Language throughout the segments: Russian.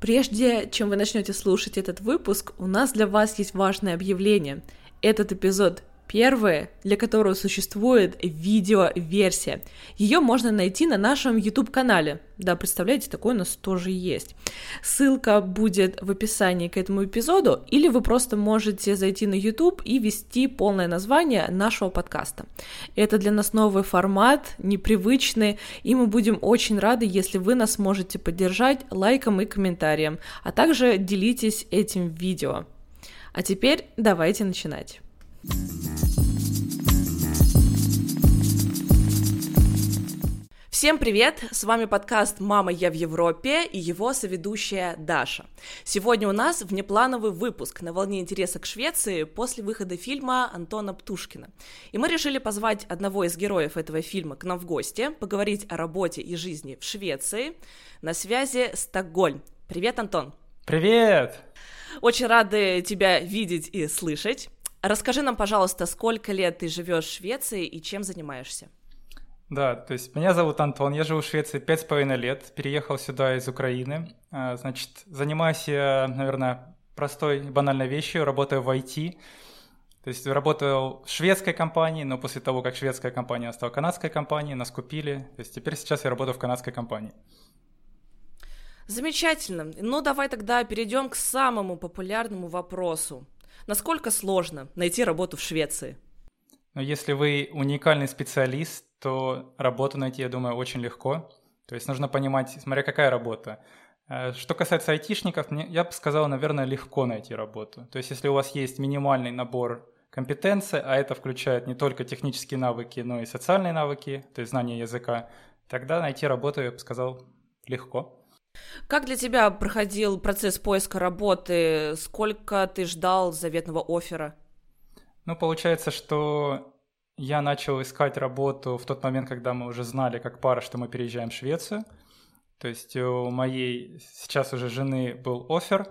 Прежде чем вы начнете слушать этот выпуск, у нас для вас есть важное объявление. Этот эпизод Первое, для которого существует видеоверсия. Ее можно найти на нашем YouTube-канале. Да, представляете, такое у нас тоже есть. Ссылка будет в описании к этому эпизоду, или вы просто можете зайти на YouTube и ввести полное название нашего подкаста. Это для нас новый формат, непривычный, и мы будем очень рады, если вы нас можете поддержать лайком и комментарием, а также делитесь этим видео. А теперь давайте начинать. Всем привет! С вами подкаст «Мама, я в Европе» и его соведущая Даша. Сегодня у нас внеплановый выпуск на волне интереса к Швеции после выхода фильма Антона Птушкина. И мы решили позвать одного из героев этого фильма к нам в гости, поговорить о работе и жизни в Швеции. На связи Стокгольм. Привет, Антон! Привет! Очень рады тебя видеть и слышать. Расскажи нам, пожалуйста, сколько лет ты живешь в Швеции и чем занимаешься? Да, то есть меня зовут Антон, я живу в Швеции пять с половиной лет, переехал сюда из Украины. А, значит, занимаюсь я, наверное, простой банальной вещью, работаю в IT. То есть работал в шведской компании, но после того, как шведская компания стала канадской компанией, нас купили. То есть теперь сейчас я работаю в канадской компании. Замечательно. Ну, давай тогда перейдем к самому популярному вопросу. Насколько сложно найти работу в Швеции? Но если вы уникальный специалист, то работу найти, я думаю, очень легко. То есть нужно понимать, смотря какая работа. Э, что касается айтишников, я бы сказал, наверное, легко найти работу. То есть если у вас есть минимальный набор компетенций, а это включает не только технические навыки, но и социальные навыки, то есть знание языка, тогда найти работу, я бы сказал, легко. Как для тебя проходил процесс поиска работы? Сколько ты ждал заветного оффера? Ну, получается, что я начал искать работу в тот момент, когда мы уже знали как пара, что мы переезжаем в Швецию. То есть у моей сейчас уже жены был офер,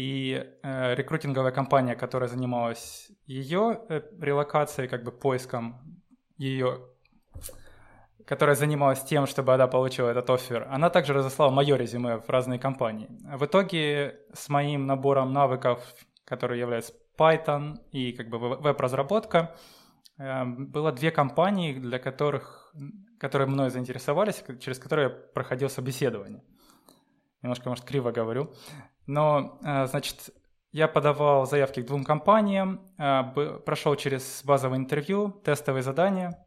и э, рекрутинговая компания, которая занималась ее э, релокацией, как бы поиском ее, которая занималась тем, чтобы она получила этот офер, она также разослала мое резюме в разные компании. В итоге с моим набором навыков, который является Python и как бы веб-разработка, эм, было две компании, для которых, которые мной заинтересовались, через которые я проходил собеседование. Немножко, может, криво говорю. Но, э, значит, я подавал заявки к двум компаниям, э, прошел через базовое интервью, тестовые задания.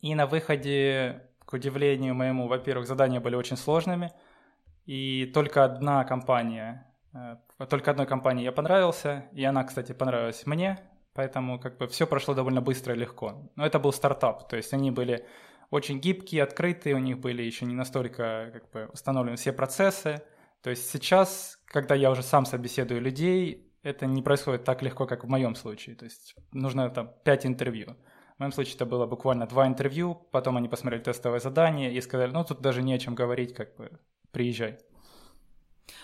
И на выходе, к удивлению моему, во-первых, задания были очень сложными. И только одна компания Э, только одной компании я понравился, и она, кстати, понравилась мне, поэтому как бы все прошло довольно быстро и легко. Но это был стартап, то есть они были очень гибкие, открытые, у них были еще не настолько как бы установлены все процессы. То есть сейчас, когда я уже сам собеседую людей, это не происходит так легко, как в моем случае. То есть нужно там пять интервью. В моем случае это было буквально два интервью, потом они посмотрели тестовое задание и сказали, ну тут даже не о чем говорить, как бы приезжай.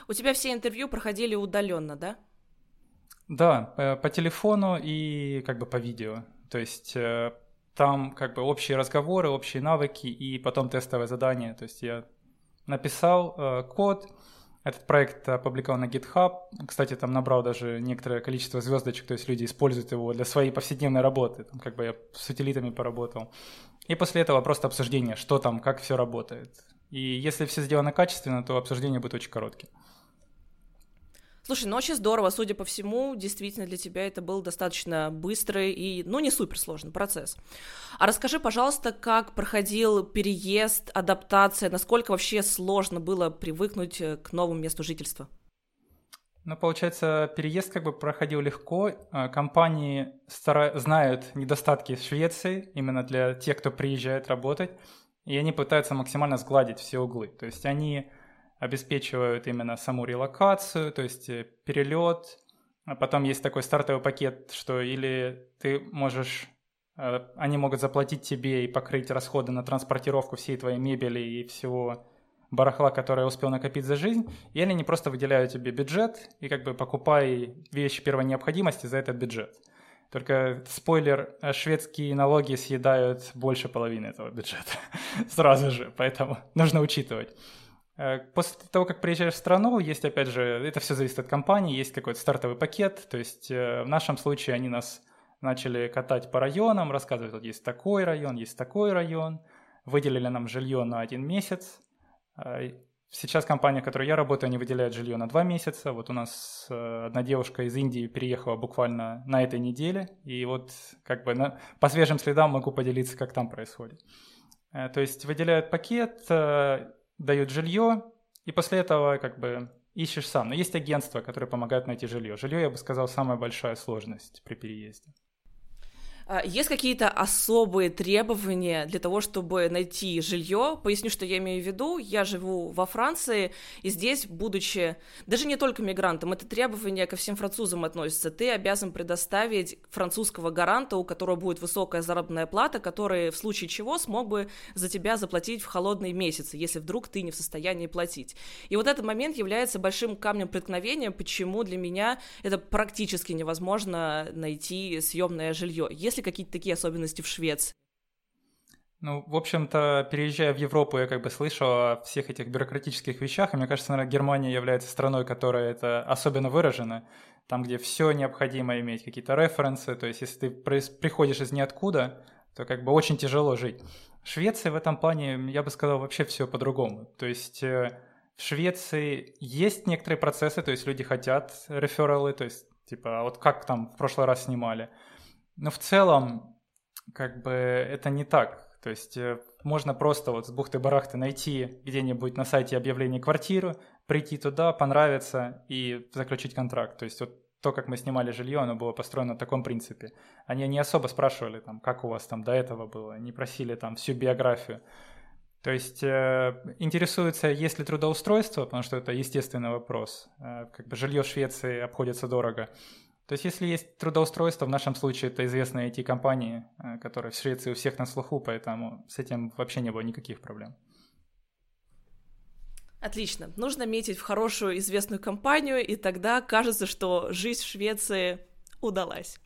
У тебя все интервью проходили удаленно, да? Да, по, по телефону и как бы по видео. То есть э, там как бы общие разговоры, общие навыки и потом тестовое задание. То есть я написал э, код, этот проект опубликовал на GitHub. Кстати, там набрал даже некоторое количество звездочек, то есть люди используют его для своей повседневной работы. Там как бы я с утилитами поработал. И после этого просто обсуждение, что там, как все работает. И если все сделано качественно, то обсуждение будет очень коротким. Слушай, ну очень здорово, судя по всему, действительно для тебя это был достаточно быстрый и, ну, не суперсложный процесс. А расскажи, пожалуйста, как проходил переезд, адаптация, насколько вообще сложно было привыкнуть э, к новому месту жительства? Ну, получается, переезд как бы проходил легко. А, компании стара... знают недостатки Швеции именно для тех, кто приезжает работать, и они пытаются максимально сгладить все углы. То есть они обеспечивают именно саму релокацию, то есть э, перелет. А потом есть такой стартовый пакет, что или ты можешь, э, они могут заплатить тебе и покрыть расходы на транспортировку всей твоей мебели и всего барахла, которое успел накопить за жизнь, или они просто выделяют тебе бюджет и как бы покупай вещи первой необходимости за этот бюджет. Только спойлер, э, шведские налоги съедают больше половины этого бюджета сразу же, поэтому нужно учитывать. Э, после того, как приезжаешь в страну, есть, опять же, это все зависит от компании, есть какой-то стартовый пакет, то есть э, в нашем случае они нас начали катать по районам, рассказывать, вот есть такой район, есть такой район, выделили нам жилье на один месяц. Э, сейчас компания, в которой я работаю, они выделяют жилье на два месяца. Вот у нас одна девушка из Индии переехала буквально на этой неделе, и вот как бы на, по свежим следам могу поделиться, как там происходит. То есть выделяют пакет, дают жилье, и после этого как бы ищешь сам. Но есть агентства, которые помогают найти жилье. Жилье, я бы сказал, самая большая сложность при переезде. А, есть какие-то особые требования для того, чтобы найти жилье? Поясню, что я имею в виду. Я живу во Франции, и здесь, будучи даже не только мигрантом, это требование ко всем французам относится. Ты обязан предоставить французского гаранта, у которого будет высокая заработная плата, который в случае чего смог бы за тебя заплатить в холодные месяцы, если вдруг ты не в состоянии платить. И вот этот момент является большим камнем преткновения, почему для меня это практически невозможно найти съемное жилье. Если ли какие-то такие особенности в Швеции? Ну, в общем-то, переезжая в Европу, я как бы слышал о всех этих бюрократических вещах, и мне кажется, наверное, Германия является страной, которая это особенно выражена, там, где все необходимо иметь, какие-то референсы, то есть если ты приходишь из ниоткуда, то как бы очень тяжело жить. В Швеции в этом плане, я бы сказал, вообще все по-другому. То есть э, в Швеции есть некоторые процессы, то есть люди хотят рефералы, то есть типа, а вот как там в прошлый раз снимали – но в целом, как бы это не так. То есть э, можно просто вот с бухты-барахты найти где-нибудь на сайте объявление квартиру, прийти туда, понравиться и заключить контракт. То есть вот то, как мы снимали жилье, оно было построено на таком принципе. Они не особо спрашивали, там, как у вас там до этого было, не просили там всю биографию. То есть э, интересуется, есть ли трудоустройство, потому что это естественный вопрос. Э, как бы жилье в Швеции обходится дорого. То есть если есть трудоустройство, в нашем случае это известные IT-компании, э, которые в Швеции у всех на слуху, поэтому с этим вообще не было никаких проблем. Отлично. Нужно метить в хорошую известную компанию, и тогда кажется, что жизнь в Швеции удалась.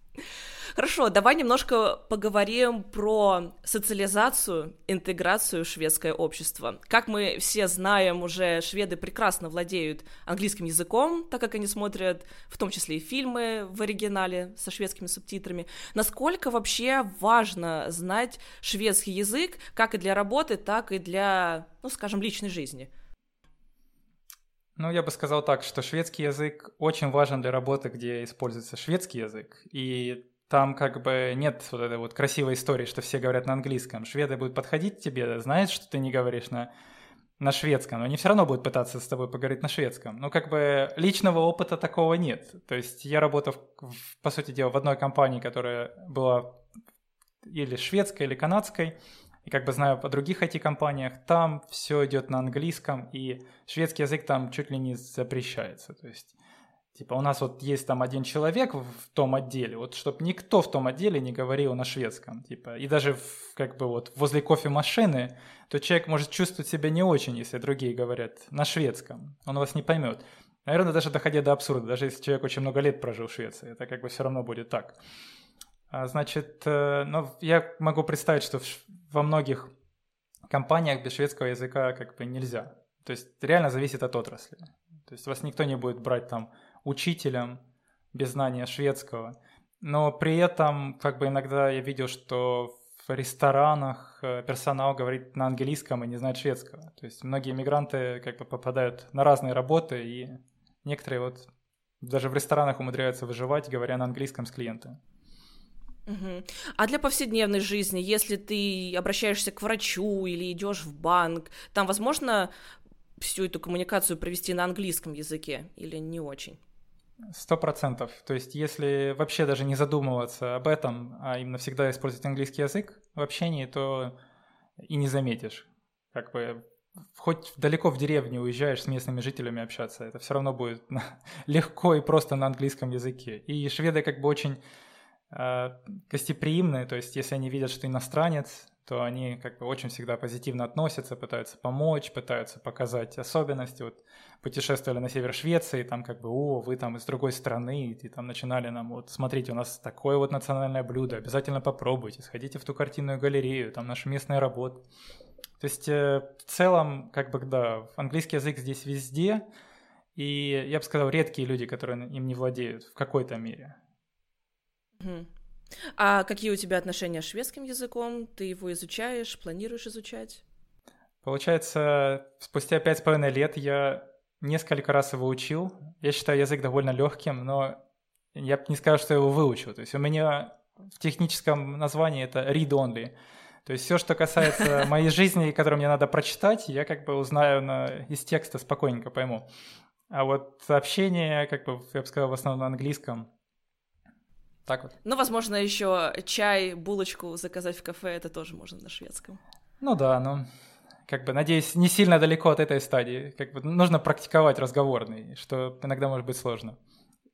Хорошо, давай немножко поговорим про социализацию, интеграцию шведское общество. Как мы все знаем, уже шведы прекрасно владеют английским языком, так как они смотрят в том числе и фильмы в оригинале со шведскими субтитрами. Насколько вообще важно знать шведский язык, как и для работы, так и для, ну, скажем, личной жизни? Ну, я бы сказал так, что шведский язык очень важен для работы, где используется шведский язык. И там как бы нет вот этой вот красивой истории, что все говорят на английском. Шведы будут подходить к тебе, знают, что ты не говоришь на, на шведском, но они все равно будут пытаться с тобой поговорить на шведском. Но как бы личного опыта такого нет. То есть я работал, в, по сути дела, в одной компании, которая была или шведской, или канадской, и как бы знаю по других IT-компаниях, там все идет на английском, и шведский язык там чуть ли не запрещается. То есть Типа у нас вот есть там один человек в том отделе, вот чтобы никто в том отделе не говорил на шведском, типа, и даже в, как бы вот возле кофемашины, то человек может чувствовать себя не очень, если другие говорят на шведском, он вас не поймет. Наверное, даже доходя до абсурда, даже если человек очень много лет прожил в Швеции, это как бы все равно будет так. А, значит, ну, я могу представить, что во многих компаниях без шведского языка как бы нельзя. То есть реально зависит от отрасли. То есть вас никто не будет брать там учителем без знания шведского. Но при этом, как бы иногда я видел, что в ресторанах э, персонал говорит на английском и не знает шведского. То есть многие мигранты как бы попадают на разные работы, и некоторые вот даже в ресторанах умудряются выживать, говоря на английском с клиентами. Угу. А для повседневной жизни, если ты обращаешься к врачу или идешь в банк, там возможно всю эту коммуникацию провести на английском языке или не очень? Сто процентов. То есть, если вообще даже не задумываться об этом, а именно всегда использовать английский язык в общении, то и не заметишь. Как бы хоть далеко в деревню уезжаешь с местными жителями общаться, это все равно будет легко и просто на английском языке. И шведы как бы очень гостеприимные, то есть если они видят, что иностранец, то они как бы очень всегда позитивно относятся, пытаются помочь, пытаются показать особенности. Вот путешествовали на север Швеции, там как бы, о, вы там из другой страны, и там начинали нам, вот, смотрите, у нас такое вот национальное блюдо, обязательно попробуйте, сходите в ту картинную галерею, там наша местная работа. То есть э, в целом, как бы, да, английский язык здесь везде, и я бы сказал, редкие люди, которые им не владеют в какой-то мере. А какие у тебя отношения с шведским языком? Ты его изучаешь, планируешь изучать? Получается, спустя пять с половиной лет я несколько раз его учил. Я считаю язык довольно легким, но я не скажу, что я его выучил. То есть у меня в техническом названии это read only. То есть все, что касается моей жизни, которую мне надо прочитать, я как бы узнаю на, из текста спокойненько пойму. А вот общение, как бы, я бы сказал, в основном на английском. Так вот. Ну, возможно, еще чай, булочку заказать в кафе, это тоже можно на шведском. Ну да, ну, как бы, надеюсь, не сильно далеко от этой стадии. Как бы нужно практиковать разговорный, что иногда может быть сложно.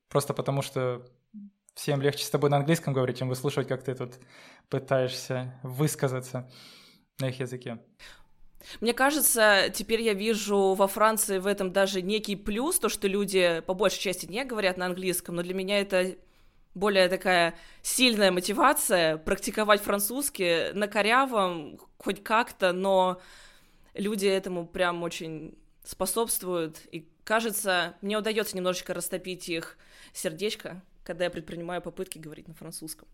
Просто потому что всем легче с тобой на английском говорить, чем выслушивать, как ты тут пытаешься высказаться на их языке. Мне кажется, теперь я вижу во Франции в этом даже некий плюс, то, что люди по большей части не говорят на английском, но для меня это более такая сильная мотивация практиковать французский на корявом хоть как-то, но люди этому прям очень способствуют, и кажется, мне удается немножечко растопить их сердечко, когда я предпринимаю попытки говорить на французском.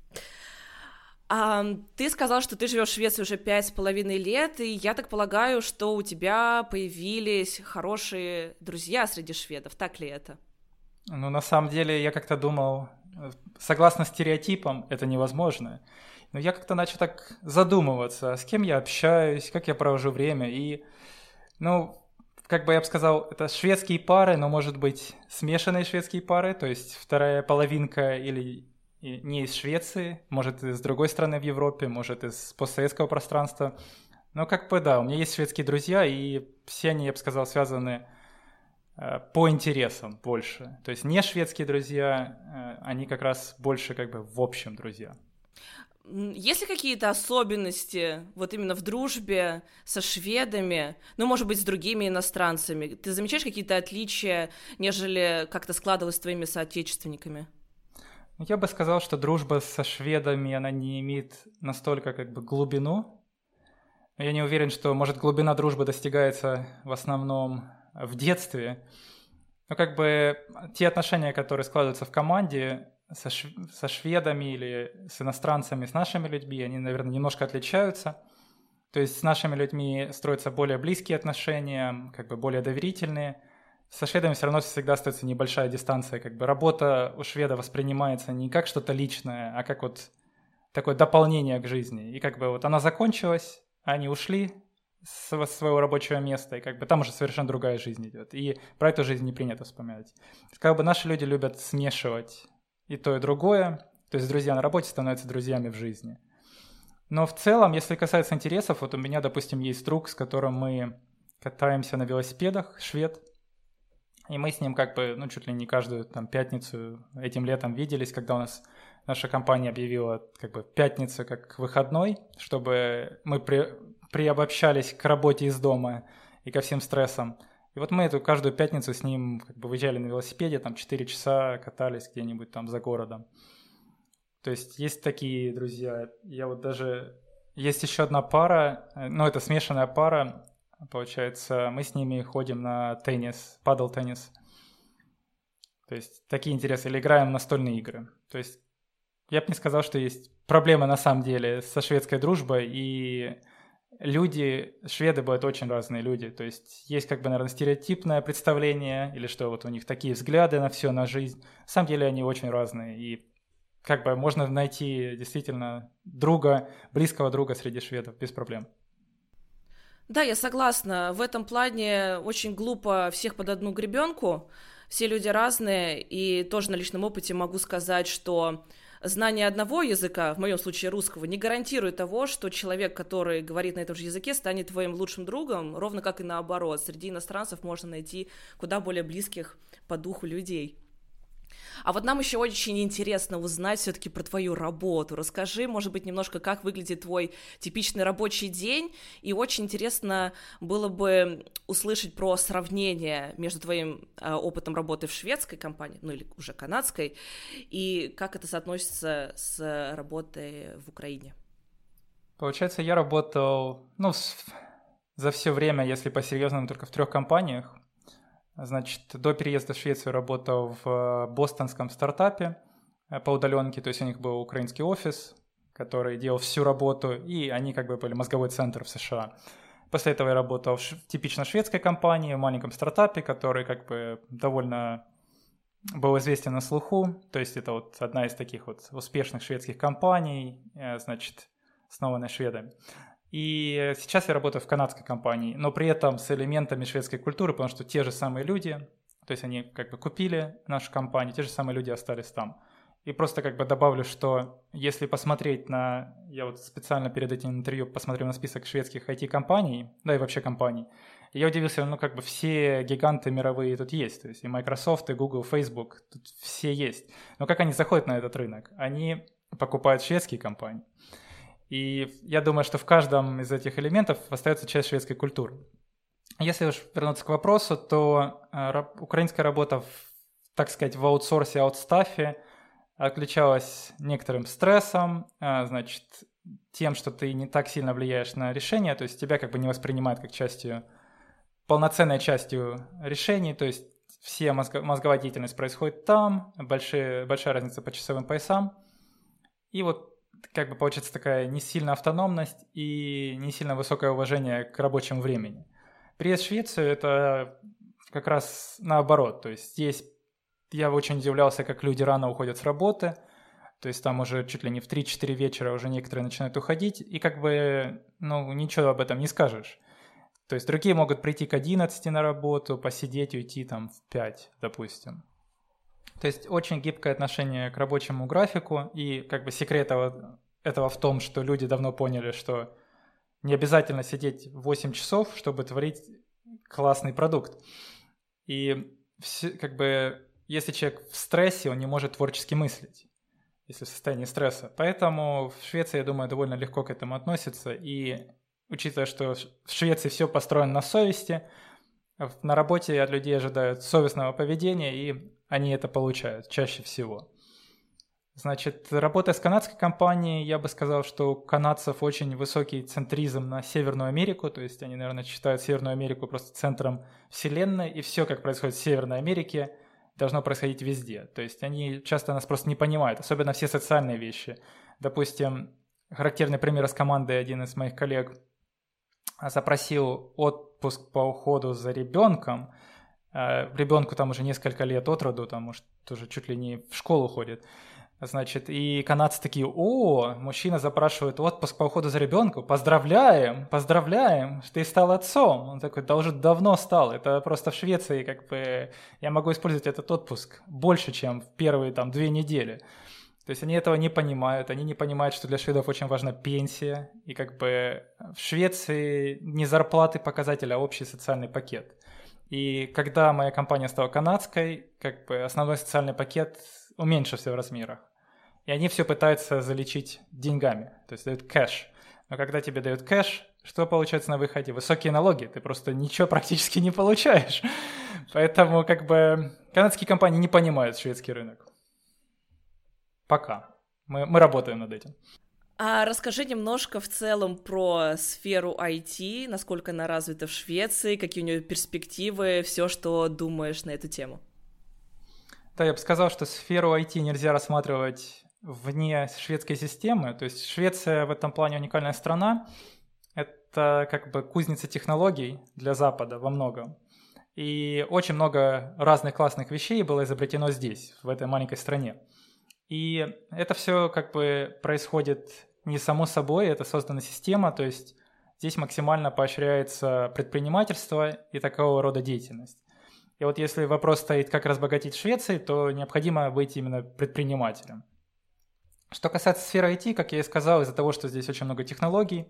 А, ты сказал, что ты живешь в Швеции уже пять с половиной лет, и я так полагаю, что у тебя появились хорошие друзья среди шведов. Так ли это? Ну, на самом деле, я как-то думал, согласно стереотипам, это невозможно. Но я как-то начал так задумываться, с кем я общаюсь, как я провожу время. И, ну, как бы я бы сказал, это шведские пары, но, может быть, смешанные шведские пары, то есть вторая половинка или не из Швеции, может, из другой страны в Европе, может, из постсоветского пространства. Но как бы да, у меня есть шведские друзья, и все они, я бы сказал, связаны по интересам больше. То есть не шведские друзья, э, они как раз больше как бы в общем друзья. Есть ли какие-то особенности вот именно в дружбе со шведами, ну, может быть, с другими иностранцами? Ты замечаешь какие-то отличия, нежели как-то складывалось с твоими соотечественниками? Ну, я бы сказал, что дружба со шведами, она не имеет настолько как бы глубину. Я не уверен, что, может, глубина дружбы достигается в основном в детстве. Но как бы те отношения, которые складываются в команде со, шв... со шведами или с иностранцами, с нашими людьми, они, наверное, немножко отличаются. То есть с нашими людьми строятся более близкие отношения, как бы более доверительные – со шведами все равно всегда остается небольшая дистанция. Как бы работа у шведа воспринимается не как что-то личное, а как вот такое дополнение к жизни. И как бы вот она закончилась, они ушли своего рабочего места, и как бы там уже совершенно другая жизнь идет. И про эту жизнь не принято вспоминать. Как бы наши люди любят смешивать и то, и другое. То есть друзья на работе становятся друзьями в жизни. Но в целом, если касается интересов, вот у меня, допустим, есть друг, с которым мы катаемся на велосипедах, швед, и мы с ним как бы, ну, чуть ли не каждую там пятницу этим летом виделись, когда у нас наша компания объявила как бы пятницу как выходной, чтобы мы при, приобобщались к работе из дома и ко всем стрессам. И вот мы эту каждую пятницу с ним как бы выезжали на велосипеде, там 4 часа катались где-нибудь там за городом. То есть есть такие друзья. Я вот даже... Есть еще одна пара, э, ну это смешанная пара, Получается, мы с ними ходим на теннис, падал теннис. То есть такие интересы. Или играем настольные игры. То есть я бы не сказал, что есть проблема на самом деле со шведской дружбой. И люди, шведы бывают очень разные люди. То есть есть как бы, наверное, стереотипное представление, или что вот у них такие взгляды на все, на жизнь. На самом деле они очень разные. И как бы можно найти действительно друга, близкого друга среди шведов без проблем. Да, я согласна. В этом плане очень глупо всех под одну гребенку. Все люди разные, и тоже на личном опыте могу сказать, что знание одного языка, в моем случае русского, не гарантирует того, что человек, который говорит на этом же языке, станет твоим лучшим другом, ровно как и наоборот. Среди иностранцев можно найти куда более близких по духу людей. А вот нам еще очень интересно узнать все-таки про твою работу. Расскажи, может быть, немножко, как выглядит твой типичный рабочий день. И очень интересно было бы услышать про сравнение между твоим э, опытом работы в шведской компании, ну или уже канадской, и как это соотносится с работой в Украине. Получается, я работал, ну, за все время, если по-серьезному, только в трех компаниях. Значит, до переезда в Швецию работал в э, бостонском стартапе э, по удаленке, то есть у них был украинский офис, который делал всю работу, и они как бы были мозговой центр в США. После этого я работал в типично шведской компании, в маленьком стартапе, который как бы довольно был известен на слуху. То есть это вот одна из таких вот успешных шведских компаний, э, значит, основанная шведами. И сейчас я работаю в канадской компании, но при этом с элементами шведской культуры, потому что те же самые люди, то есть они как бы купили нашу компанию, те же самые люди остались там. И просто как бы добавлю, что если посмотреть на... Я вот специально перед этим интервью посмотрел на список шведских IT-компаний, да и вообще компаний, и я удивился, ну как бы все гиганты мировые тут есть, то есть и Microsoft, и Google, Facebook, тут все есть. Но как они заходят на этот рынок? Они покупают шведские компании. И я думаю, что в каждом из этих элементов остается часть шведской культуры. Если уж вернуться к вопросу, то э, украинская работа, в, так сказать, в аутсорсе, аутстафе отличалась некоторым стрессом, э, значит, тем, что ты не так сильно влияешь на решение, то есть тебя как бы не воспринимают как частью, полноценной частью решений, то есть все мозго, мозговая деятельность происходит там, большие, большая разница по часовым поясам. И вот как бы получается такая не сильная автономность и не сильно высокое уважение к рабочему времени. Приезд в Швецию – это как раз наоборот. То есть здесь я очень удивлялся, как люди рано уходят с работы, то есть там уже чуть ли не в 3-4 вечера уже некоторые начинают уходить, и как бы, ну, ничего об этом не скажешь. То есть другие могут прийти к 11 на работу, посидеть, уйти там в 5, допустим. То есть очень гибкое отношение к рабочему графику, и как бы секрет этого, в том, что люди давно поняли, что не обязательно сидеть 8 часов, чтобы творить классный продукт. И все, как бы, если человек в стрессе, он не может творчески мыслить, если в состоянии стресса. Поэтому в Швеции, я думаю, довольно легко к этому относится. И учитывая, что в Швеции все построено на совести, на работе от людей ожидают совестного поведения, и они это получают чаще всего. Значит, работая с канадской компанией, я бы сказал, что у канадцев очень высокий центризм на Северную Америку, то есть они, наверное, считают Северную Америку просто центром вселенной, и все, как происходит в Северной Америке, должно происходить везде. То есть они часто нас просто не понимают, особенно все социальные вещи. Допустим, характерный пример с командой один из моих коллег запросил отпуск по уходу за ребенком, а, ребенку там уже несколько лет от роду, там, может, тоже чуть ли не в школу ходит. Значит, и канадцы такие, о, мужчина запрашивает отпуск по уходу за ребенком, поздравляем, поздравляем, ты стал отцом. Он такой, да уже давно стал, это просто в Швеции, как бы, я могу использовать этот отпуск больше, чем в первые там две недели. То есть они этого не понимают, они не понимают, что для шведов очень важна пенсия, и как бы в Швеции не зарплаты показатель, а общий социальный пакет. И когда моя компания стала канадской, как бы основной социальный пакет уменьшился в размерах. И они все пытаются залечить деньгами, то есть дают кэш. Но когда тебе дают кэш, что получается на выходе? Высокие налоги, ты просто ничего практически не получаешь. Поэтому как бы канадские компании не понимают шведский рынок. Пока. Мы, мы работаем над этим. А расскажи немножко в целом про сферу IT, насколько она развита в Швеции, какие у нее перспективы, все, что думаешь на эту тему. Да, я бы сказал, что сферу IT нельзя рассматривать вне шведской системы. То есть Швеция в этом плане уникальная страна. Это как бы кузница технологий для Запада во многом. И очень много разных классных вещей было изобретено здесь, в этой маленькой стране. И это все как бы происходит не само собой, это создана система, то есть здесь максимально поощряется предпринимательство и такого рода деятельность. И вот если вопрос стоит, как разбогатеть Швеции, то необходимо быть именно предпринимателем. Что касается сферы IT, как я и сказал, из-за того, что здесь очень много технологий,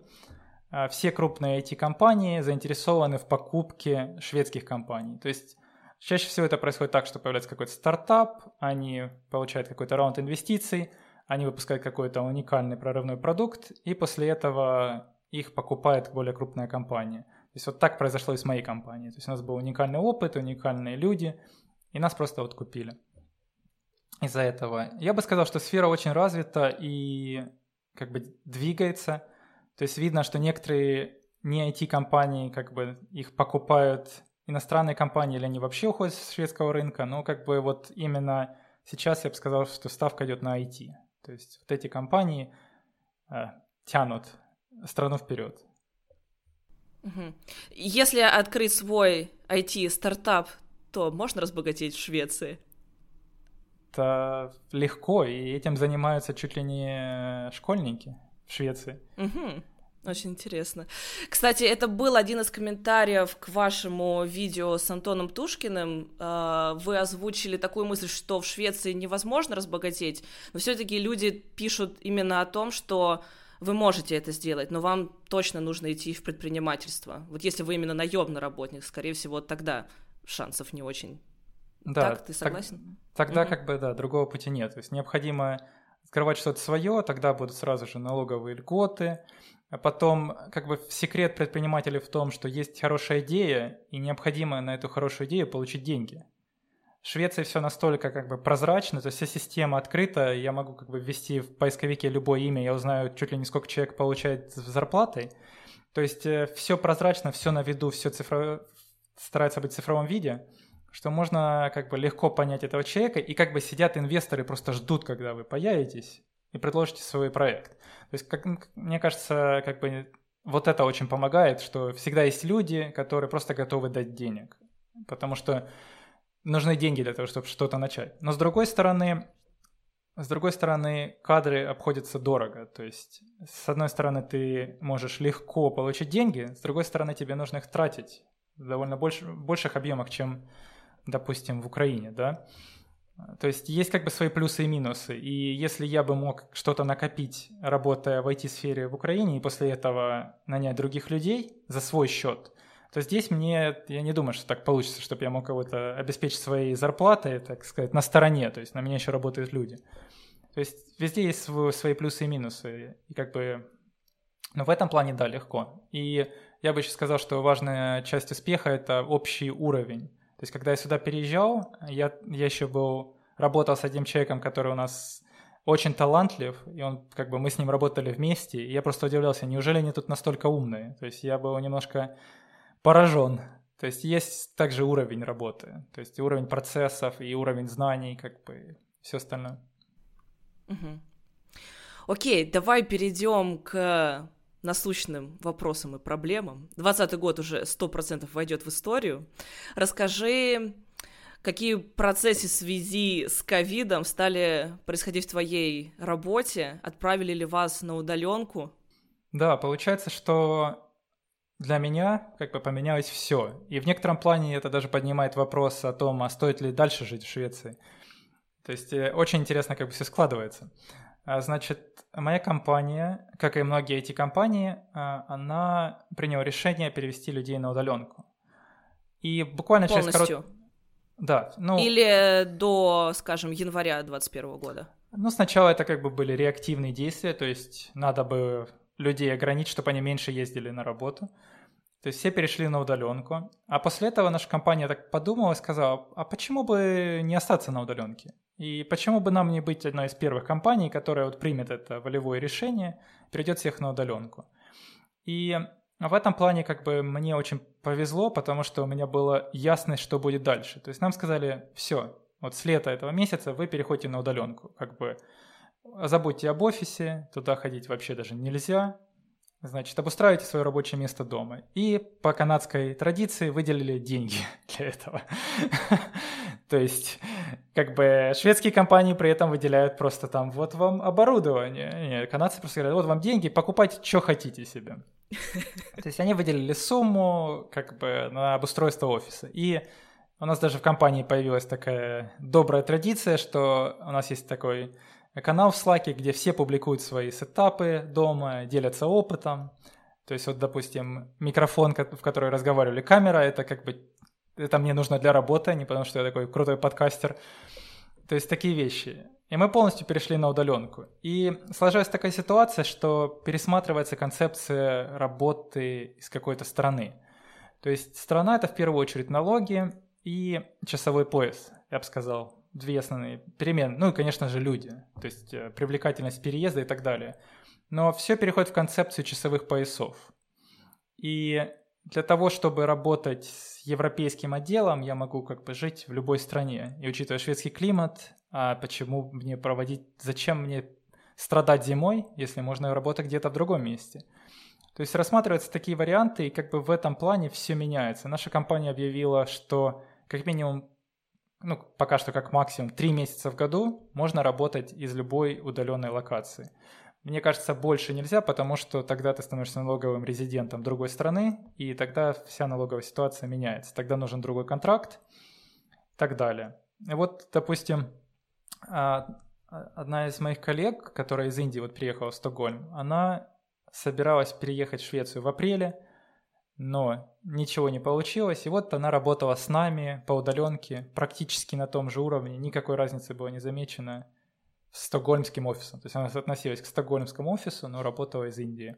а, все крупные IT-компании заинтересованы в покупке шведских компаний. То есть чаще всего это происходит так, что появляется какой-то стартап, они получают какой-то раунд инвестиций, они выпускают какой-то уникальный прорывной продукт, и после этого их покупает более крупная компания. То есть вот так произошло и с моей компанией. То есть у нас был уникальный опыт, уникальные люди, и нас просто вот купили из-за этого. Я бы сказал, что сфера очень развита и как бы двигается. То есть видно, что некоторые не IT-компании, как бы их покупают иностранные компании, или они вообще уходят с шведского рынка, но как бы вот именно сейчас я бы сказал, что ставка идет на IT. То есть вот эти компании э, тянут страну вперед. Если открыть свой IT-стартап, то можно разбогатеть в Швеции? Это легко, и этим занимаются чуть ли не школьники в Швеции. Угу. Очень интересно. Кстати, это был один из комментариев к вашему видео с Антоном Тушкиным. А, вы озвучили такую мысль, что в Швеции невозможно разбогатеть, но все-таки люди пишут именно о том, что вы можете это сделать, но вам точно нужно идти в предпринимательство. Вот если вы именно наемный работник, скорее всего, тогда шансов не очень. Да, так, ты согласен? Так, тогда угу. как бы, да, другого пути нет. То есть необходимо открывать что-то свое, тогда будут сразу же налоговые льготы, а потом, как бы секрет предпринимателей в том, что есть хорошая идея, и необходимо на эту хорошую идею получить деньги. В Швеции все настолько как бы прозрачно, то есть вся система открыта, я могу как бы ввести в поисковике любое имя, я узнаю чуть ли не сколько человек получает зарплатой. То есть э, все прозрачно, все на виду, все цифро... старается быть в цифровом виде, что можно как бы легко понять этого человека, и как бы сидят инвесторы, просто ждут, когда вы появитесь и предложите свой проект. То есть, как, мне кажется, как бы вот это очень помогает, что всегда есть люди, которые просто готовы дать денег. Потому что нужны деньги для того, чтобы что-то начать. Но с другой стороны, с другой стороны, кадры обходятся дорого. То есть, с одной стороны, ты можешь легко получить деньги, с другой стороны, тебе нужно их тратить в довольно больш, больших объемах, чем, допустим, в Украине, да. То есть есть как бы свои плюсы и минусы. И если я бы мог что-то накопить, работая в IT-сфере в Украине, и после этого нанять других людей за свой счет, то здесь мне, я не думаю, что так получится, чтобы я мог кого-то обеспечить своей зарплатой, так сказать, на стороне, то есть на меня еще работают люди. То есть везде есть свои плюсы и минусы. И как бы, ну в этом плане, да, легко. И я бы еще сказал, что важная часть успеха – это общий уровень. То есть, когда я сюда переезжал, я, я еще был, работал с одним человеком, который у нас очень талантлив, и он, как бы, мы с ним работали вместе, и я просто удивлялся, неужели они тут настолько умные? То есть, я был немножко поражен. То есть, есть также уровень работы, то есть, уровень процессов и уровень знаний, как бы, все остальное. Угу. Окей, давай перейдем к насущным вопросам и проблемам. 2020 год уже 100% войдет в историю. Расскажи, какие процессы в связи с ковидом стали происходить в твоей работе? Отправили ли вас на удаленку? Да, получается, что для меня как бы поменялось все. И в некотором плане это даже поднимает вопрос о том, а стоит ли дальше жить в Швеции. То есть э, очень интересно, как бы все складывается. А, значит, моя компания, как и многие эти компании, а, она приняла решение перевести людей на удаленку. И буквально Полностью. через корот... Да. Ну... Или до, скажем, января 2021 года? Ну, сначала это как бы были реактивные действия, то есть надо бы людей ограничить, чтобы они меньше ездили на работу. То есть все перешли на удаленку. А после этого наша компания так подумала и сказала, а почему бы не остаться на удаленке? И почему бы нам не быть одной из первых компаний, которая вот примет это волевое решение, перейдет всех на удаленку? И в этом плане как бы мне очень повезло, потому что у меня была ясность, что будет дальше. То есть нам сказали, все, вот с лета этого месяца вы переходите на удаленку. Как бы забудьте об офисе, туда ходить вообще даже нельзя, Значит, обустраивайте свое рабочее место дома. И по канадской традиции выделили деньги для этого. То есть, как бы шведские компании при этом выделяют просто там, вот вам оборудование. Не, канадцы просто говорят, вот вам деньги, покупайте, что хотите себе. То есть они выделили сумму как бы на обустройство офиса. И у нас даже в компании появилась такая добрая традиция, что у нас есть такой канал в Slack, где все публикуют свои сетапы дома, делятся опытом. То есть вот, допустим, микрофон, в который разговаривали, камера, это как бы, это мне нужно для работы, а не потому что я такой крутой подкастер. То есть такие вещи. И мы полностью перешли на удаленку. И сложилась такая ситуация, что пересматривается концепция работы из какой-то страны. То есть страна — это в первую очередь налоги и часовой пояс, я бы сказал две основные перемены. Ну и, конечно же, люди, то есть э, привлекательность переезда и так далее. Но все переходит в концепцию часовых поясов. И для того, чтобы работать с европейским отделом, я могу как бы жить в любой стране. И учитывая шведский климат, а почему мне проводить, зачем мне страдать зимой, если можно работать где-то в другом месте? То есть рассматриваются такие варианты, и как бы в этом плане все меняется. Наша компания объявила, что как минимум, ну, пока что как максимум, три месяца в году можно работать из любой удаленной локации. Мне кажется, больше нельзя, потому что тогда ты становишься налоговым резидентом другой страны, и тогда вся налоговая ситуация меняется. Тогда нужен другой контракт и так далее. И вот, допустим, а, одна из моих коллег, которая из Индии вот приехала в Стокгольм, она собиралась переехать в Швецию в апреле, но ничего не получилось. И вот она работала с нами по удаленке, практически на том же уровне, никакой разницы было не замечено с стокгольмским офисом. То есть она относилась к стокгольмскому офису, но работала из Индии.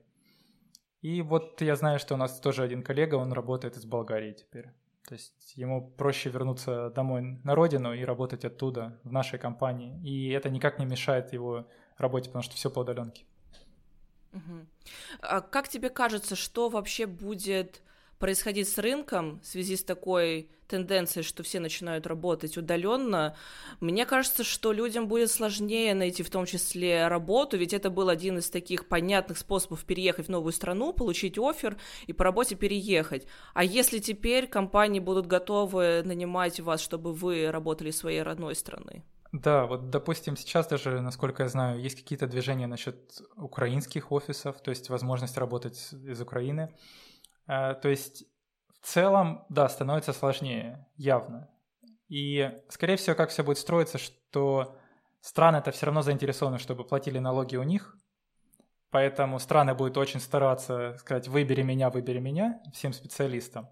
И вот я знаю, что у нас тоже один коллега, он работает из Болгарии теперь. То есть ему проще вернуться домой на родину и работать оттуда, в нашей компании. И это никак не мешает его работе, потому что все по удаленке. Угу. А как тебе кажется, что вообще будет происходить с рынком в связи с такой тенденцией, что все начинают работать удаленно, мне кажется, что людям будет сложнее найти в том числе работу, ведь это был один из таких понятных способов переехать в новую страну, получить офер и по работе переехать. А если теперь компании будут готовы нанимать вас, чтобы вы работали в своей родной страны? Да, вот, допустим, сейчас даже, насколько я знаю, есть какие-то движения насчет украинских офисов, то есть возможность работать из Украины. Э, то есть в целом, да, становится сложнее, явно. И, скорее всего, как все будет строиться, что страны это все равно заинтересованы, чтобы платили налоги у них, поэтому страны будут очень стараться сказать «выбери меня, выбери меня» всем специалистам.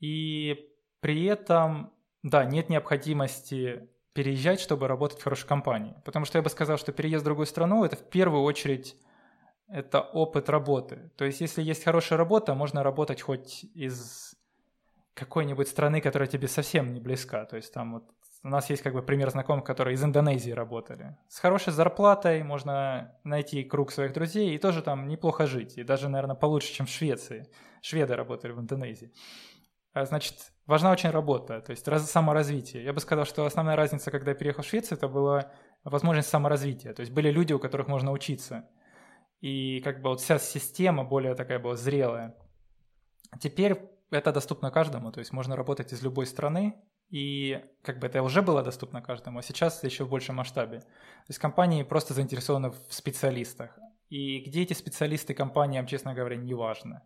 И при этом, да, нет необходимости переезжать, чтобы работать в хорошей компании. Потому что я бы сказал, что переезд в другую страну – это в первую очередь это опыт работы. То есть, если есть хорошая работа, можно работать хоть из какой-нибудь страны, которая тебе совсем не близка. То есть, там вот у нас есть как бы пример знакомых, которые из Индонезии работали. С хорошей зарплатой можно найти круг своих друзей и тоже там неплохо жить. И даже, наверное, получше, чем в Швеции. Шведы работали в Индонезии. А, значит, важна очень работа, то есть раз, саморазвитие. Я бы сказал, что основная разница, когда я переехал в Швецию, это была возможность саморазвития. То есть были люди, у которых можно учиться и как бы вот вся система более такая была зрелая. Теперь это доступно каждому, то есть можно работать из любой страны, и как бы это уже было доступно каждому, а сейчас еще в большем масштабе. То есть компании просто заинтересованы в специалистах. И где эти специалисты компаниям, честно говоря, не важно.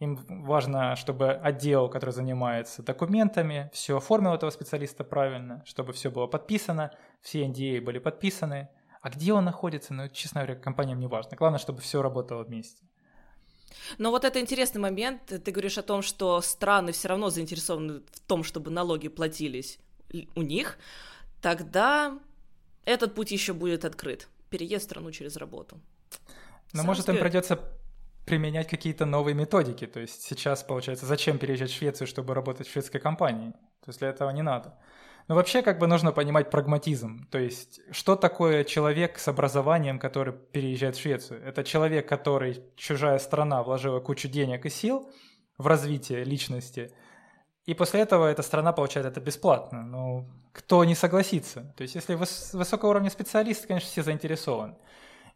Им важно, чтобы отдел, который занимается документами, все оформил этого специалиста правильно, чтобы все было подписано, все NDA были подписаны – а где он находится, ну, честно говоря, компаниям не важно. Главное, чтобы все работало вместе. Но вот это интересный момент. Ты говоришь о том, что страны все равно заинтересованы в том, чтобы налоги платились у них. Тогда этот путь еще будет открыт. Переезд страну через работу. Но, может, им придется применять какие-то новые методики. То есть сейчас, получается, зачем переезжать в Швецию, чтобы работать в шведской компании? То есть для этого не надо. Но вообще как бы нужно понимать прагматизм. То есть что такое человек с образованием, который переезжает в Швецию? Это человек, который, чужая страна, вложила кучу денег и сил в развитие личности, и после этого эта страна получает это бесплатно. Ну, кто не согласится? То есть если выс- высокого уровня специалист, конечно, все заинтересованы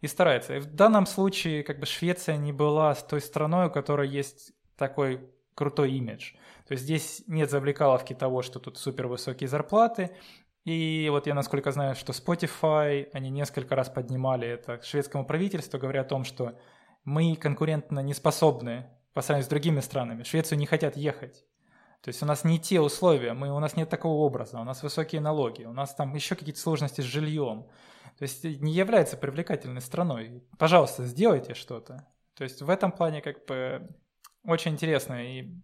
и стараются. И в данном случае как бы Швеция не была той страной, у которой есть такой крутой имидж. То есть здесь нет завлекаловки того, что тут супер высокие зарплаты. И вот я насколько знаю, что Spotify, они несколько раз поднимали это к шведскому правительству, говоря о том, что мы конкурентно не способны по сравнению с другими странами. Швецию не хотят ехать. То есть у нас не те условия, мы, у нас нет такого образа, у нас высокие налоги, у нас там еще какие-то сложности с жильем. То есть не является привлекательной страной. Пожалуйста, сделайте что-то. То есть в этом плане как бы очень интересно. И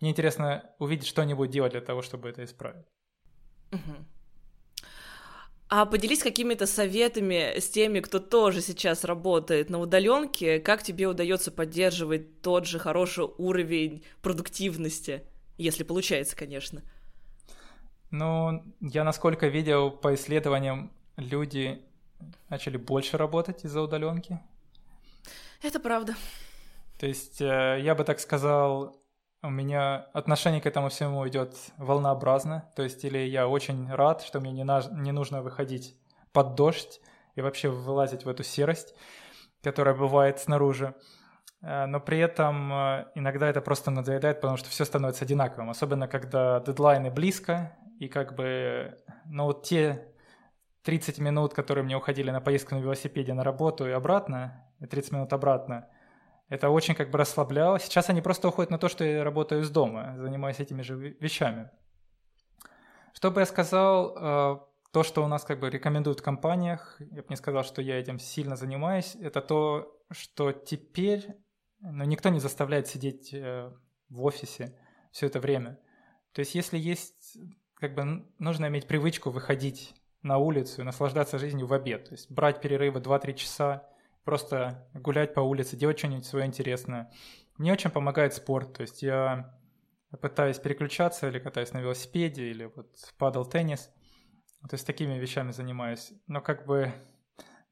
мне интересно увидеть, что они будут делать для того, чтобы это исправить. А поделись какими-то советами с теми, кто тоже сейчас работает на удаленке, как тебе удается поддерживать тот же хороший уровень продуктивности, если получается, конечно. Ну, я насколько видел по исследованиям, люди начали больше работать из-за удаленки. Это правда. То есть э, я бы так сказал, у меня отношение к этому всему идет волнообразно. То есть или я очень рад, что мне не, на, не нужно выходить под дождь и вообще вылазить в эту серость, которая бывает снаружи. Э, но при этом э, иногда это просто надоедает, потому что все становится одинаковым, особенно когда дедлайны близко, и как бы, ну вот те 30 минут, которые мне уходили на поездку на велосипеде на работу и обратно, и 30 минут обратно, это очень как бы расслабляло. Сейчас они просто уходят на то, что я работаю из дома, занимаюсь этими же вещами. Что бы я сказал, э, то, что у нас как бы рекомендуют в компаниях, я бы не сказал, что я этим сильно занимаюсь, это то, что теперь ну, никто не заставляет сидеть э, в офисе все это время. То есть если есть, как бы нужно иметь привычку выходить на улицу и наслаждаться жизнью в обед. То есть брать перерывы 2-3 часа, просто гулять по улице, делать что-нибудь свое интересное. Мне очень помогает спорт. То есть я пытаюсь переключаться или катаюсь на велосипеде, или вот падал теннис. То есть такими вещами занимаюсь. Но как бы,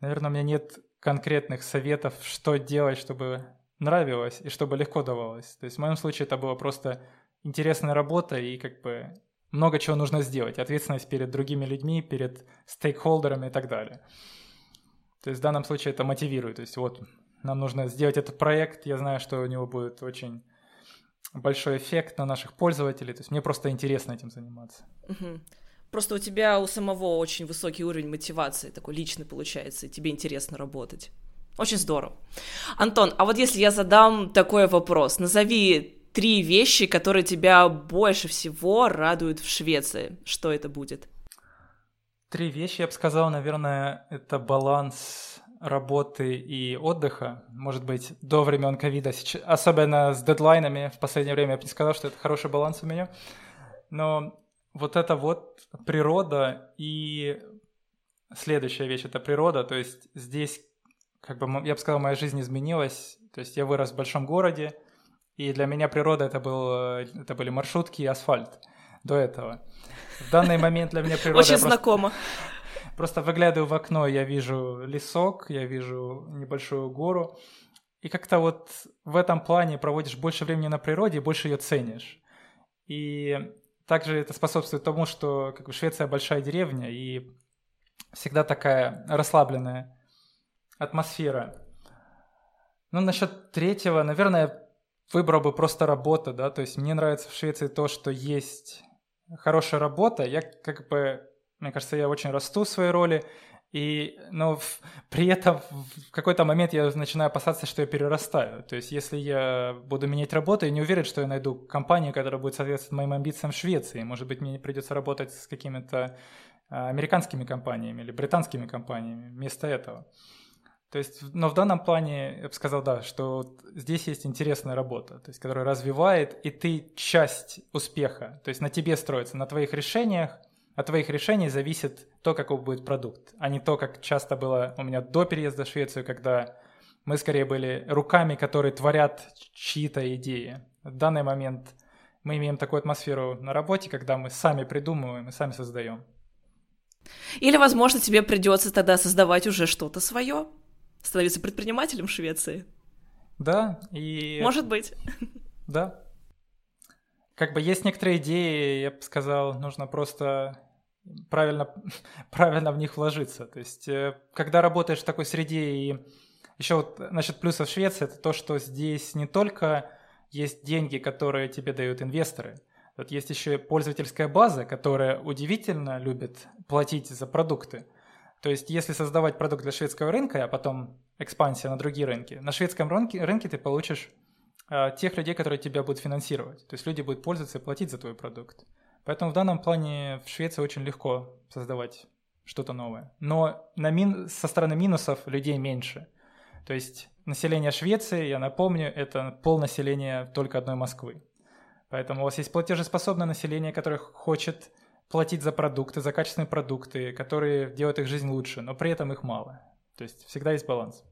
наверное, у меня нет конкретных советов, что делать, чтобы нравилось и чтобы легко давалось. То есть в моем случае это была просто интересная работа и как бы много чего нужно сделать. Ответственность перед другими людьми, перед стейкхолдерами и так далее. То есть в данном случае это мотивирует. То есть вот нам нужно сделать этот проект, я знаю, что у него будет очень большой эффект на наших пользователей. То есть мне просто интересно этим заниматься. Угу. Просто у тебя у самого очень высокий уровень мотивации, такой личный получается, и тебе интересно работать. Очень здорово. Антон, а вот если я задам такой вопрос, назови три вещи, которые тебя больше всего радуют в Швеции. Что это будет? Три вещи, я бы сказал, наверное, это баланс работы и отдыха. Может быть, до времен ковида, особенно с дедлайнами в последнее время, я бы не сказал, что это хороший баланс у меня. Но вот это вот природа и следующая вещь – это природа. То есть здесь как бы, я бы сказал, моя жизнь изменилась. То есть я вырос в большом городе, и для меня природа это, был, это были маршрутки и асфальт до этого. В данный момент для меня природа... Очень знакомо. Просто выглядываю в окно, я вижу лесок, я вижу небольшую гору. И как-то вот в этом плане проводишь больше времени на природе и больше ее ценишь. И также это способствует тому, что как бы, Швеция большая деревня и всегда такая расслабленная атмосфера. Ну, насчет третьего, наверное, выбрал бы просто работа, да, то есть мне нравится в Швеции то, что есть хорошая работа, я как бы, мне кажется, я очень расту в своей роли, и, но в, при этом в какой-то момент я начинаю опасаться, что я перерастаю. То есть если я буду менять работу, я не уверен, что я найду компанию, которая будет соответствовать моим амбициям в Швеции. Может быть, мне придется работать с какими-то а, американскими компаниями или британскими компаниями вместо этого. То есть, но в данном плане я бы сказал, да, что здесь есть интересная работа, то есть, которая развивает, и ты часть успеха. То есть на тебе строится, на твоих решениях, от твоих решений зависит то, какой будет продукт, а не то, как часто было у меня до переезда в Швецию, когда мы скорее были руками, которые творят чьи-то идеи. В данный момент мы имеем такую атмосферу на работе, когда мы сами придумываем и сами создаем. Или, возможно, тебе придется тогда создавать уже что-то свое, становиться предпринимателем в Швеции. Да, и... Может быть. Да. Как бы есть некоторые идеи, я бы сказал, нужно просто правильно, правильно в них вложиться. То есть, э, когда работаешь в такой среде и еще вот насчет плюсов Швеции, это то, что здесь не только есть деньги, которые тебе дают инвесторы, вот есть еще и пользовательская база, которая удивительно любит платить за продукты. То есть, если создавать продукт для шведского рынка, а потом экспансия на другие рынки, на шведском рынке, рынке ты получишь э, тех людей, которые тебя будут финансировать. То есть люди будут пользоваться и платить за твой продукт. Поэтому в данном плане в Швеции очень легко создавать что-то новое. Но на мин... со стороны минусов людей меньше. То есть население Швеции, я напомню, это полнаселение только одной Москвы. Поэтому у вас есть платежеспособное население, которое хочет платить за продукты, за качественные продукты, которые делают их жизнь лучше, но при этом их мало. То есть всегда есть баланс.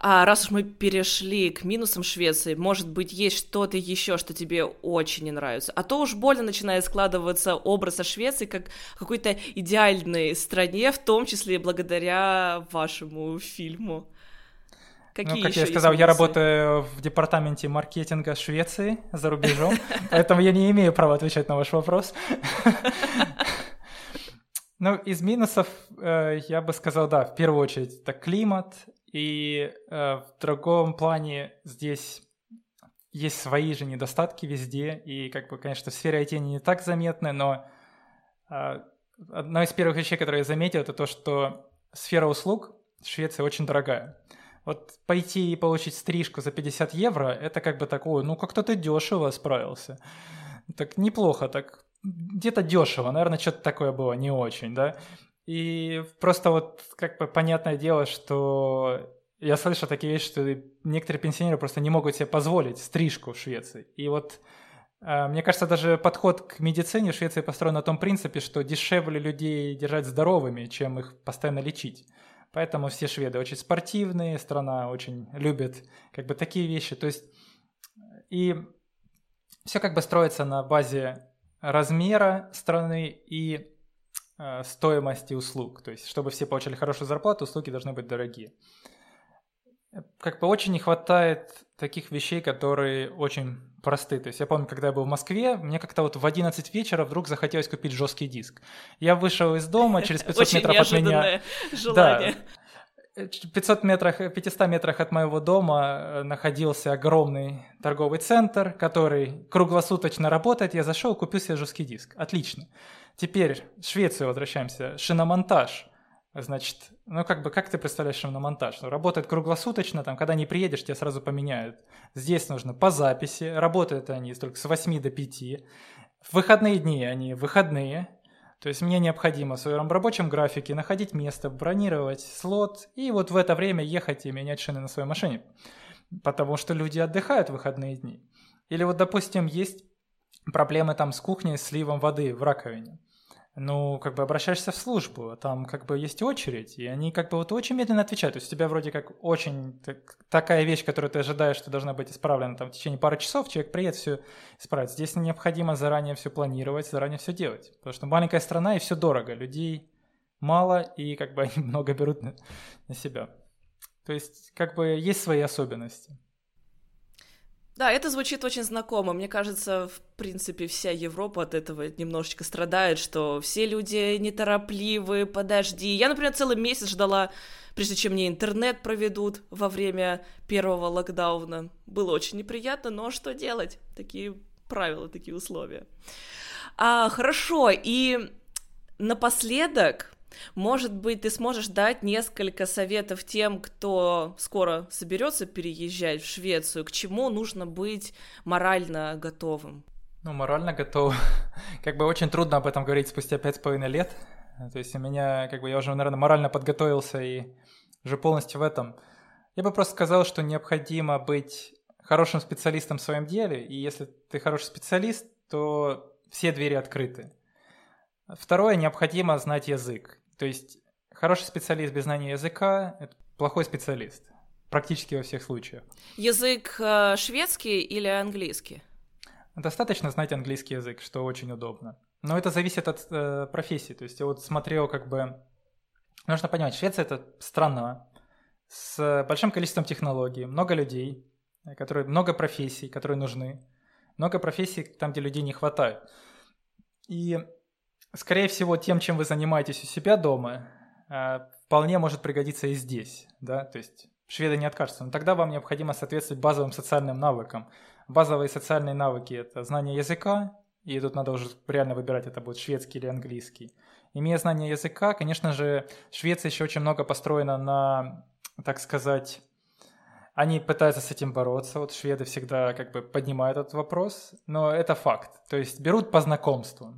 А раз уж мы перешли к минусам Швеции, может быть, есть что-то еще, что тебе очень не нравится. А то уж больно начинает складываться образ о Швеции как какой-то идеальной стране, в том числе благодаря вашему фильму. Какие ну, как я сказал, я работаю в департаменте маркетинга Швеции за рубежом, поэтому я не имею права отвечать на ваш вопрос. Ну, из минусов э, я бы сказал, да, в первую очередь это климат, и э, в другом плане здесь есть свои же недостатки везде, и как бы, конечно, в сфере IT они не так заметны, но э, одна из первых вещей, которые я заметил, это то, что сфера услуг в Швеции очень дорогая. Вот пойти и получить стрижку за 50 евро, это как бы такое, ну как-то ты дешево справился. Так неплохо, так где-то дешево, наверное, что-то такое было не очень, да. И просто вот как бы понятное дело, что я слышу такие вещи, что некоторые пенсионеры просто не могут себе позволить стрижку в Швеции. И вот э, мне кажется, даже подход к медицине в Швеции построен на том принципе, что дешевле людей держать здоровыми, чем их постоянно лечить. Поэтому все шведы очень спортивные, страна очень любит как бы такие вещи. То есть и все как бы строится на базе размера страны и э, стоимости услуг. То есть, чтобы все получали хорошую зарплату, услуги должны быть дорогие. Как бы очень не хватает таких вещей, которые очень просты. То есть я помню, когда я был в Москве, мне как-то вот в 11 вечера вдруг захотелось купить жесткий диск. Я вышел из дома, через 500 Очень метров от меня... желание. Да, 500 метрах, 500 метрах от моего дома э, находился огромный торговый центр, который круглосуточно работает. Я зашел, купил себе жесткий диск. Отлично. Теперь в Швецию возвращаемся. Шиномонтаж. Значит, ну как бы, как ты представляешь шиномонтаж? Ну, работает круглосуточно, там, когда не приедешь, тебя сразу поменяют. Здесь нужно по записи, работают они только с 8 до 5. В выходные дни они выходные, то есть мне необходимо в своем рабочем графике находить место, бронировать слот и вот в это время ехать и менять шины на своей машине. Потому что люди отдыхают в выходные дни. Или вот, допустим, есть проблемы там с кухней, с сливом воды в раковине ну, как бы обращаешься в службу, там как бы есть очередь, и они как бы вот очень медленно отвечают. То есть у тебя вроде как очень так, такая вещь, которую ты ожидаешь, что должна быть исправлена там в течение пары часов, человек приедет, все исправит. Здесь необходимо заранее все планировать, заранее все делать. Потому что маленькая страна, и все дорого, людей мало, и как бы они много берут на, на себя. То есть как бы есть свои особенности. Да, это звучит очень знакомо. Мне кажется, в принципе, вся Европа от этого немножечко страдает, что все люди неторопливы, подожди. Я, например, целый месяц ждала, прежде чем мне интернет проведут во время первого локдауна. Было очень неприятно, но что делать? Такие правила, такие условия. А, хорошо, и напоследок может быть, ты сможешь дать несколько советов тем, кто скоро соберется переезжать в Швецию, к чему нужно быть морально готовым? Ну, морально готов. Как бы очень трудно об этом говорить спустя пять с половиной лет. То есть у меня, как бы, я уже, наверное, морально подготовился и уже полностью в этом. Я бы просто сказал, что необходимо быть хорошим специалистом в своем деле, и если ты хороший специалист, то все двери открыты. Второе, необходимо знать язык. То есть хороший специалист без знания языка – это плохой специалист. Практически во всех случаях. Язык э, шведский или английский? Достаточно знать английский язык, что очень удобно. Но это зависит от э, профессии. То есть я вот смотрел как бы... Нужно понимать, Швеция – это страна с большим количеством технологий, много людей, которые, много профессий, которые нужны, много профессий там, где людей не хватает. И скорее всего, тем, чем вы занимаетесь у себя дома, э, вполне может пригодиться и здесь, да, то есть шведы не откажутся, но тогда вам необходимо соответствовать базовым социальным навыкам. Базовые социальные навыки – это знание языка, и тут надо уже реально выбирать, это будет шведский или английский. Имея знание языка, конечно же, Швеция еще очень много построена на, так сказать, они пытаются с этим бороться, вот шведы всегда как бы поднимают этот вопрос, но это факт. То есть берут по знакомству.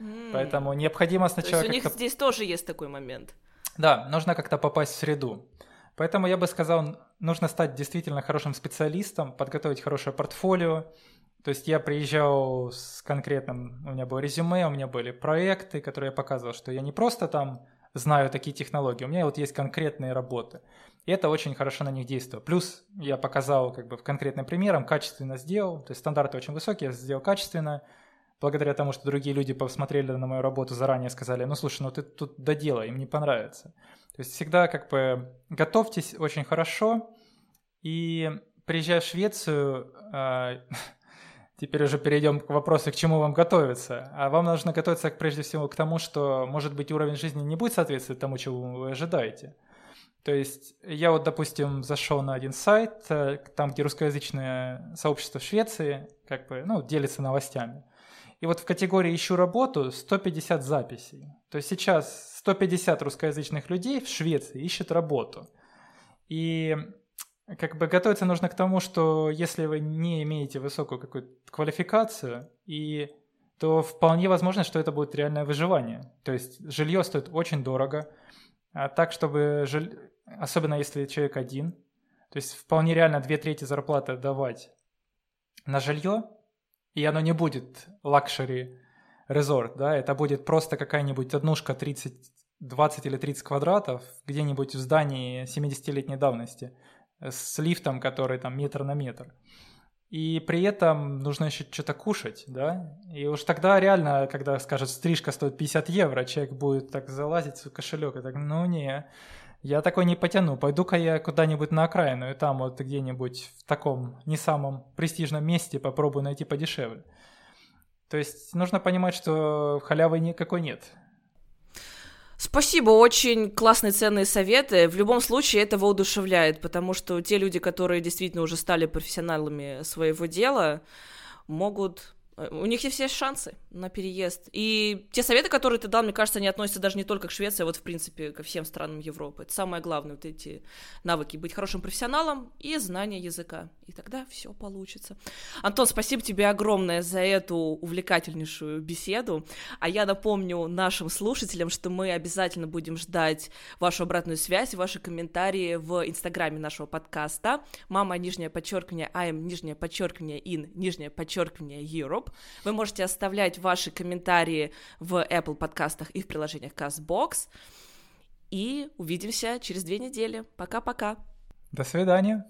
Mm. Поэтому необходимо сначала... То есть у них здесь тоже есть такой момент. Да, нужно как-то попасть в среду. Поэтому я бы сказал, нужно стать действительно хорошим специалистом, подготовить хорошее портфолио. То есть я приезжал с конкретным, у меня было резюме, у меня были проекты, которые я показывал, что я не просто там знаю такие технологии, у меня вот есть конкретные работы. И это очень хорошо на них действует. Плюс я показал как бы конкретным примером, качественно сделал, то есть стандарты очень высокие, я сделал качественно, благодаря тому, что другие люди посмотрели на мою работу заранее, сказали, ну слушай, ну ты тут доделай, им не понравится. То есть всегда как бы готовьтесь очень хорошо, И приезжая в Швецию, а, теперь уже перейдем к вопросу, к чему вам готовиться. А вам нужно готовиться прежде всего к тому, что, может быть, уровень жизни не будет соответствовать тому, чего вы ожидаете. То есть я вот, допустим, зашел на один сайт, э, там, где русскоязычное сообщество в Швеции, как бы, ну, делится новостями. И вот в категории «Ищу работу» 150 записей. То есть сейчас 150 русскоязычных людей в Швеции ищут работу. И как бы готовиться нужно к тому, что если вы не имеете высокую какую-то квалификацию, и, то вполне возможно, что это будет реальное выживание. То есть жилье стоит очень дорого, а так, чтобы, жиль... особенно если человек один, то есть вполне реально две трети зарплаты давать на жилье, и оно не будет luxury resort, да, это будет просто какая-нибудь однушка 30, 20 или 30 квадратов где-нибудь в здании 70-летней давности с лифтом, который там метр на метр. И при этом нужно еще что-то кушать, да? И уж тогда реально, когда скажет, стрижка стоит 50 евро, человек будет так залазить в кошелек и так, ну не, я такой не потяну, пойду-ка я куда-нибудь на окраину, и там вот где-нибудь в таком не самом престижном месте попробую найти подешевле. То есть нужно понимать, что халявы никакой нет. Спасибо, очень классные ценные советы. В любом случае это воодушевляет, потому что те люди, которые действительно уже стали профессионалами своего дела, могут у них есть все шансы на переезд. И те советы, которые ты дал, мне кажется, они относятся даже не только к Швеции, а вот, в принципе, ко всем странам Европы. Это самое главное, вот эти навыки, быть хорошим профессионалом и знание языка. И тогда все получится. Антон, спасибо тебе огромное за эту увлекательнейшую беседу. А я напомню нашим слушателям, что мы обязательно будем ждать вашу обратную связь, ваши комментарии в инстаграме нашего подкаста. Мама, нижнее подчеркивание, I'm, нижнее подчеркивание, in, нижнее подчеркивание, Europe. Europe. Вы можете оставлять ваши комментарии в Apple подкастах и в приложениях CastBox. И увидимся через две недели. Пока-пока. До свидания.